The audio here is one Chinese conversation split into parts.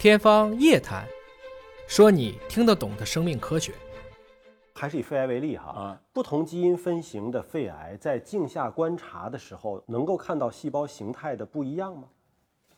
天方夜谭，说你听得懂的生命科学。还是以肺癌为例哈，啊，不同基因分型的肺癌在镜下观察的时候，能够看到细胞形态的不一样吗？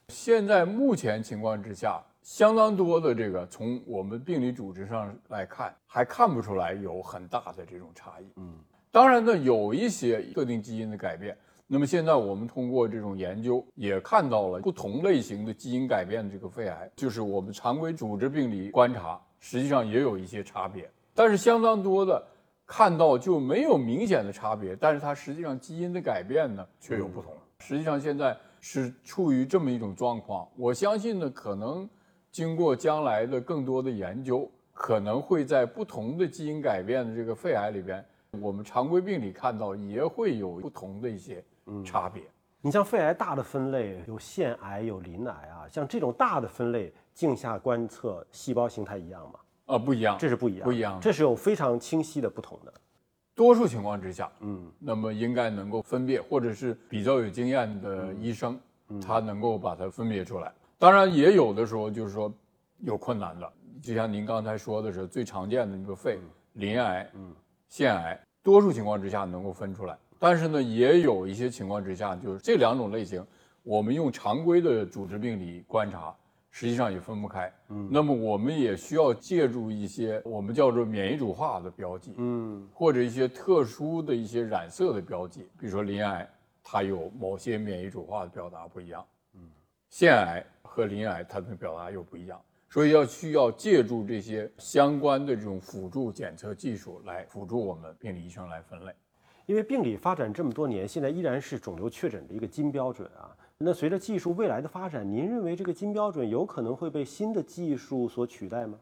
现在目前情况之下，相当多的这个从我们病理组织上来看，还看不出来有很大的这种差异。嗯，当然呢，有一些特定基因的改变。那么现在我们通过这种研究，也看到了不同类型的基因改变的这个肺癌，就是我们常规组织病理观察，实际上也有一些差别。但是相当多的看到就没有明显的差别，但是它实际上基因的改变呢却有不同。实际上现在是处于这么一种状况，我相信呢，可能经过将来的更多的研究，可能会在不同的基因改变的这个肺癌里边，我们常规病理看到也会有不同的一些差别。你像肺癌大的分类有腺癌有鳞癌啊，像这种大的分类，镜下观测细胞形态一样吗？啊，不一样，这是不一样，不一样这是有非常清晰的不同的。多数情况之下，嗯，那么应该能够分辨，或者是比较有经验的医生，他能够把它分别出来。当然，也有的时候就是说有困难的，就像您刚才说的是最常见的那个肺、鳞癌、嗯腺癌，多数情况之下能够分出来。但是呢，也有一些情况之下，就是这两种类型，我们用常规的组织病理观察，实际上也分不开。嗯，那么我们也需要借助一些我们叫做免疫组化的标记。嗯或者一些特殊的一些染色的标记，比如说鳞癌，它有某些免疫组化的表达不一样，嗯，腺癌和鳞癌它的表达又不一样，所以要需要借助这些相关的这种辅助检测技术来辅助我们病理医生来分类。因为病理发展这么多年，现在依然是肿瘤确诊的一个金标准啊。那随着技术未来的发展，您认为这个金标准有可能会被新的技术所取代吗？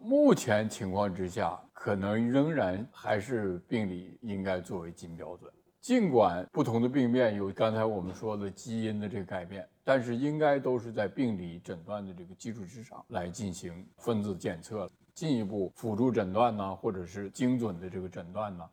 目前情况之下，可能仍然还是病理应该作为金标准。尽管不同的病变有刚才我们说的基因的这个改变，但是应该都是在病理诊断的这个基础之上来进行分子检测，进一步辅助诊断呢，或者是精准的这个诊断呢，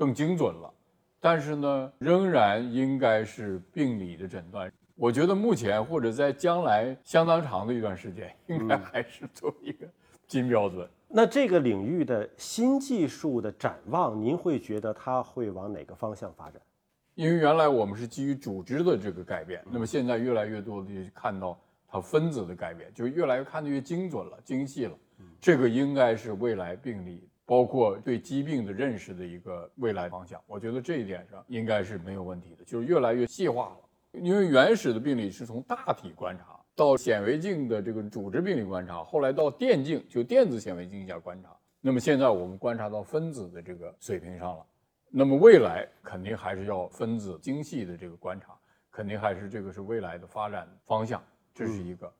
更精准了。但是呢，仍然应该是病理的诊断。我觉得目前或者在将来相当长的一段时间，应该还是做一个金标准。那这个领域的新技术的展望，您会觉得它会往哪个方向发展？因为原来我们是基于组织的这个改变，那么现在越来越多的看到它分子的改变，就越来越看得越精准了、精细了。这个应该是未来病理，包括对疾病的认识的一个未来方向。我觉得这一点上应该是没有问题的，就是越来越细化了。因为原始的病理是从大体观察到显微镜的这个组织病理观察，后来到电镜就电子显微镜下观察，那么现在我们观察到分子的这个水平上了。那么未来肯定还是要分子精细的这个观察，肯定还是这个是未来的发展方向，这是一个。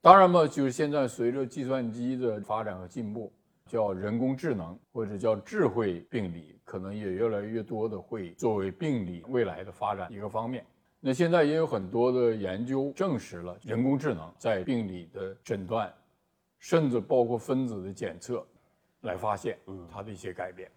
当然嘛，就是现在随着计算机的发展和进步，叫人工智能或者叫智慧病理，可能也越来越多的会作为病理未来的发展一个方面。那现在也有很多的研究证实了人工智能在病理的诊断，甚至包括分子的检测，来发现它的一些改变。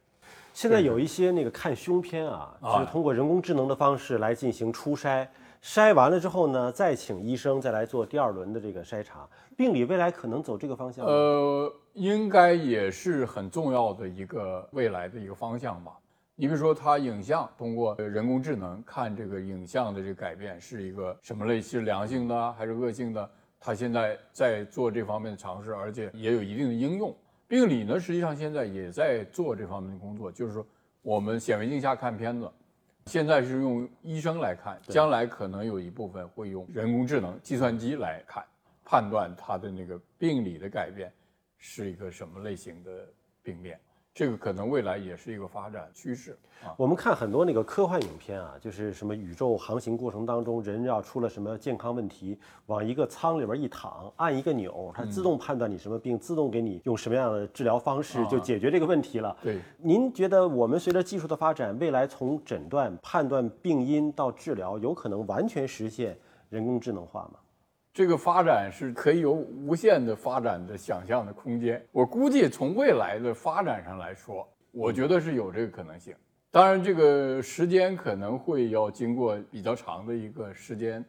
现在有一些那个看胸片啊，啊就是通过人工智能的方式来进行初筛，筛完了之后呢，再请医生再来做第二轮的这个筛查。病理未来可能走这个方向？呃，应该也是很重要的一个未来的一个方向吧。你比如说，它影像通过人工智能看这个影像的这个改变是一个什么类，是良性的还是恶性的？它现在在做这方面的尝试，而且也有一定的应用。病理呢，实际上现在也在做这方面的工作，就是说我们显微镜下看片子，现在是用医生来看，将来可能有一部分会用人工智能、计算机来看，判断他的那个病理的改变是一个什么类型的病变。这个可能未来也是一个发展趋势啊。我们看很多那个科幻影片啊，就是什么宇宙航行过程当中，人要出了什么健康问题，往一个舱里边一躺，按一个钮，它自动判断你什么病，自动给你用什么样的治疗方式，啊就解决这个问题了。对，您觉得我们随着技术的发展，未来从诊断、判断病因到治疗，有可能完全实现人工智能化吗？这个发展是可以有无限的发展的想象的空间。我估计从未来的发展上来说，我觉得是有这个可能性。当然，这个时间可能会要经过比较长的一个时间，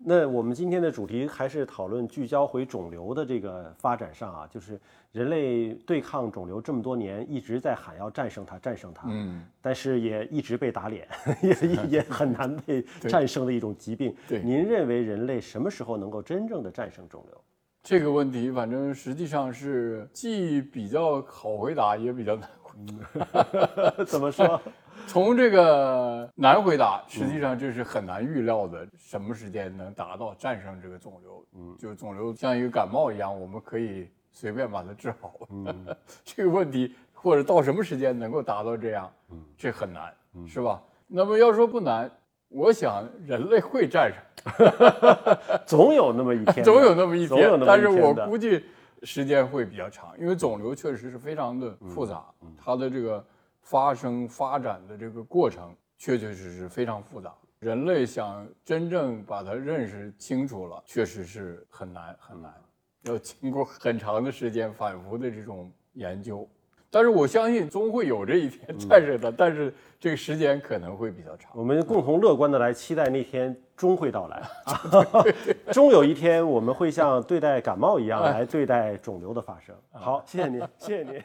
那我们今天的主题还是讨论聚焦回肿瘤的这个发展上啊，就是人类对抗肿瘤这么多年，一直在喊要战胜它，战胜它，嗯，但是也一直被打脸，也也也很难被 战胜的一种疾病。对您认为人类什么时候能够真正的战胜肿瘤？这个问题反正实际上是既比较好回答，也比较难。怎么说？从这个难回答，实际上这是很难预料的，什么时间能达到战胜这个肿瘤？嗯，就肿瘤像一个感冒一样，我们可以随便把它治好。嗯，这个问题或者到什么时间能够达到这样，嗯，这很难，是吧？那么要说不难，我想人类会战胜，总有那么一天，总有那么一天但是我估计时间会比较长，因为肿瘤确实是非常的复杂，嗯它的这个发生发展的这个过程确确实实非常复杂。人类想真正把它认识清楚了，确实是很难很难，要经过很长的时间反复的这种研究。但是我相信终会有这一天嗯战胜它，但是这个时间可能会比较长。我们共同乐观的来期待那天终会到来 终有一天我们会像对待感冒一样来对待肿瘤的发生。好，谢谢您，谢谢您。